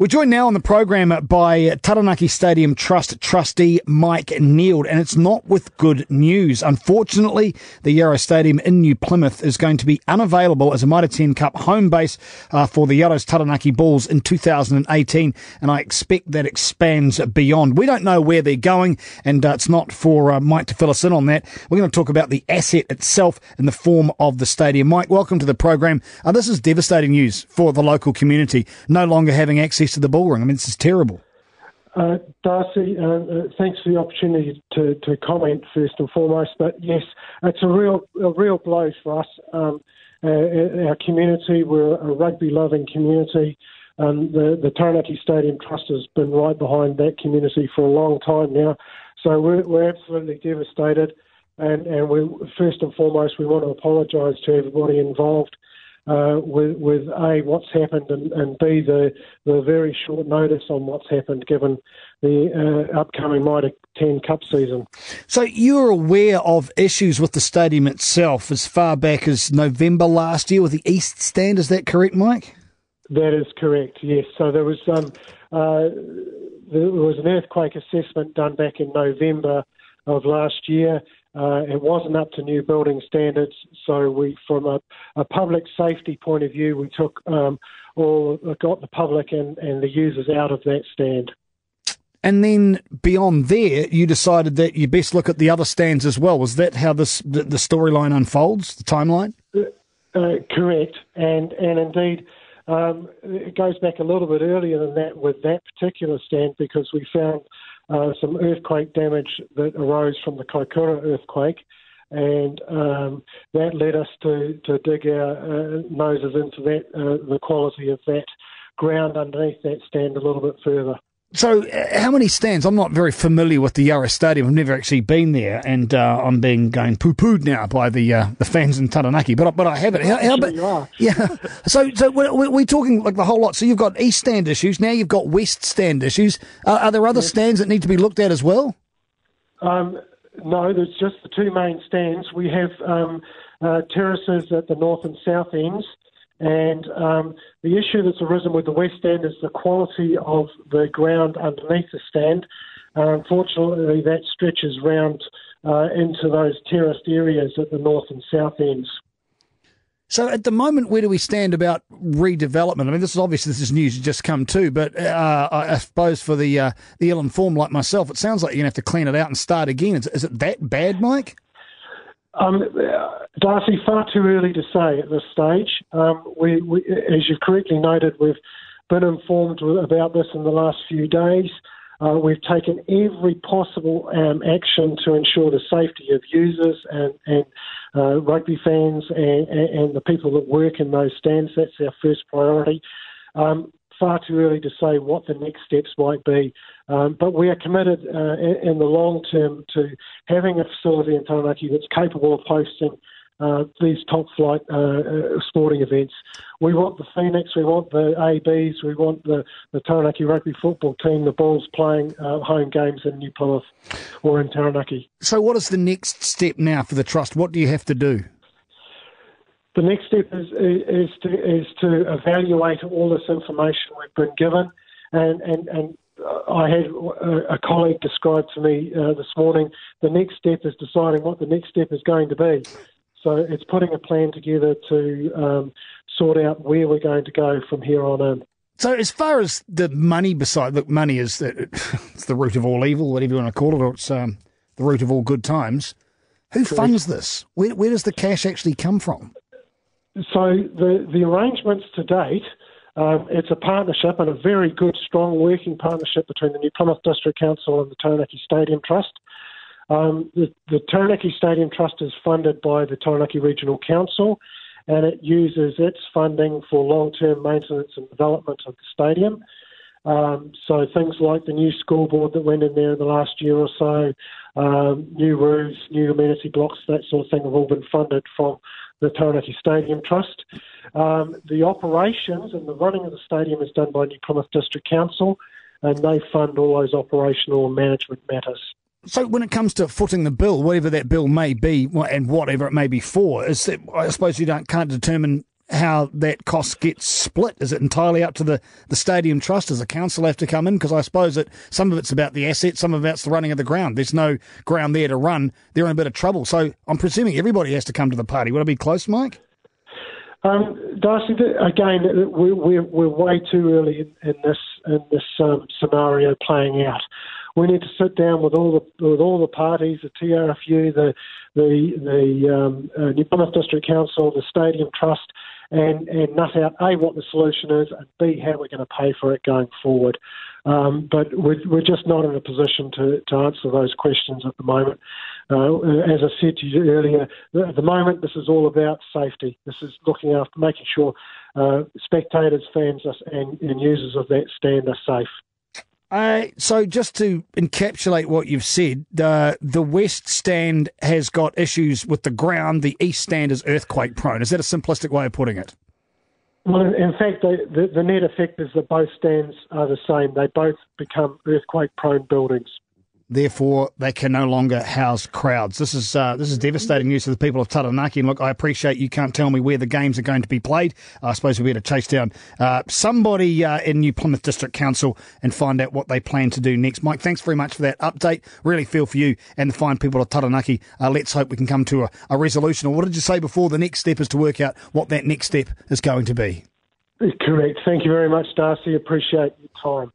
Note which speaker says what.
Speaker 1: We're joined now on the program by Taranaki Stadium Trust trustee Mike Neild, and it's not with good news. Unfortunately, the Yarrow Stadium in New Plymouth is going to be unavailable as a Mitre 10 Cup home base uh, for the Yarrow's Taranaki Bulls in 2018, and I expect that expands beyond. We don't know where they're going, and uh, it's not for uh, Mike to fill us in on that. We're going to talk about the asset itself in the form of the stadium. Mike, welcome to the program. Uh, this is devastating news for the local community, no longer having access to the bullring. I mean, this is terrible.
Speaker 2: Uh, Darcy, uh, uh, thanks for the opportunity to, to comment first and foremost. But yes, it's a real a real blow for us. Um, uh, our community, we're a rugby loving community. Um, the, the Taranaki Stadium Trust has been right behind that community for a long time now. So we're, we're absolutely devastated. And, and we, first and foremost, we want to apologise to everybody involved uh, with, with A, what's happened, and, and B, the, the very short notice on what's happened given the uh, upcoming Mitre 10 Cup season.
Speaker 1: So you're aware of issues with the stadium itself as far back as November last year with the East Stand, is that correct, Mike?
Speaker 2: That is correct, yes. So there was, um, uh, there was an earthquake assessment done back in November of last year. Uh, it wasn't up to new building standards, so we, from a, a public safety point of view, we took um, all got the public and, and the users out of that stand.
Speaker 1: And then beyond there, you decided that you best look at the other stands as well. Was that how this the, the storyline unfolds, the timeline?
Speaker 2: Uh, uh, correct, and and indeed, um, it goes back a little bit earlier than that with that particular stand because we found uh, some earthquake damage that arose from the Kaikoura earthquake, and um, that led us to, to dig our uh, noses into that, uh, the quality of that ground underneath that stand a little bit further.
Speaker 1: So, uh, how many stands? I'm not very familiar with the Yarrow Stadium. I've never actually been there, and uh, I'm being going poo pooed now by the uh, the fans in Taranaki. But but I have it.
Speaker 2: How, how are.
Speaker 1: Yeah. So so we're, we're, talking like the whole lot. So you've got East Stand issues. Now you've got West Stand issues. Uh, are there other yes. stands that need to be looked at as well?
Speaker 2: Um, no, there's just the two main stands. We have um, uh, terraces at the north and south ends. And um, the issue that's arisen with the West End is the quality of the ground underneath the stand. Uh, unfortunately, that stretches round uh, into those terraced areas at the north and south ends.
Speaker 1: So at the moment, where do we stand about redevelopment? I mean, this is obviously this is news just come too, but uh, I suppose for the uh, the ill-informed like myself, it sounds like you're gonna have to clean it out and start again. Is, is it that bad, Mike?
Speaker 2: Um, Darcy, far too early to say at this stage. Um, we, we, as you've correctly noted, we've been informed about this in the last few days. Uh, we've taken every possible um, action to ensure the safety of users and, and uh, rugby fans and, and, the people that work in those stands. That's our first priority. Um, far too early to say what the next steps might be. Um, but we are committed uh, in, the long term to having a facility in Taranaki that's capable of hosting uh, these top flight uh, uh, sporting events. We want the Phoenix, we want the ABs, we want the, the Taranaki rugby football team, the Bulls playing uh, home games in New Plymouth or in Taranaki.
Speaker 1: So, what is the next step now for the Trust? What do you have to do?
Speaker 2: The next step is, is, to, is to evaluate all this information we've been given, and, and, and I had a colleague describe to me uh, this morning the next step is deciding what the next step is going to be. So it's putting a plan together to um, sort out where we're going to go from here on in.
Speaker 1: So, as far as the money, beside look, money is the, it's the root of all evil, whatever you want to call it, or it's um, the root of all good times. Who Correct. funds this? Where, where does the cash actually come from?
Speaker 2: So the the arrangements to date, um, it's a partnership and a very good, strong working partnership between the New Plymouth District Council and the Taranaki Stadium Trust. Um, the, the Taranaki Stadium Trust is funded by the Taranaki Regional Council, and it uses its funding for long-term maintenance and development of the stadium. Um, so things like the new scoreboard that went in there in the last year or so, um, new roofs, new amenity blocks, that sort of thing have all been funded from the Taranaki Stadium Trust. Um, the operations and the running of the stadium is done by New Plymouth District Council, and they fund all those operational and management matters.
Speaker 1: So, when it comes to footing the bill, whatever that bill may be, and whatever it may be for, is that I suppose you don't can't determine how that cost gets split? Is it entirely up to the, the stadium trust? Does the council have to come in? Because I suppose that some of it's about the assets, some of it's the running of the ground. There's no ground there to run. They're in a bit of trouble. So I'm presuming everybody has to come to the party. Would I be close, Mike?
Speaker 2: Um, Darcy, again, we're, we're, we're way too early in, in this in this um, scenario playing out. We need to sit down with all the with all the parties, the TRFU, the the the um, uh, New Plymouth District Council, the Stadium Trust, and and nut out a what the solution is, and b how we're going to pay for it going forward. Um, but we're, we're just not in a position to, to answer those questions at the moment. Uh, as I said to you earlier, at the moment this is all about safety. This is looking after making sure uh, spectators, fans, and, and users of that stand are safe.
Speaker 1: Uh, so, just to encapsulate what you've said, uh, the west stand has got issues with the ground. The east stand is earthquake prone. Is that a simplistic way of putting it?
Speaker 2: Well, in fact, the, the, the net effect is that both stands are the same. They both become earthquake prone buildings
Speaker 1: therefore they can no longer house crowds. This is uh, this is devastating news to the people of Taranaki. And look, I appreciate you can't tell me where the games are going to be played. I suppose we better chase down uh, somebody uh, in New Plymouth District Council and find out what they plan to do next. Mike, thanks very much for that update. Really feel for you and the fine people of Taranaki. Uh, let's hope we can come to a, a resolution. Or what did you say before? The next step is to work out what that next step is going to be.
Speaker 2: Correct. Thank you very much, Darcy. Appreciate your time.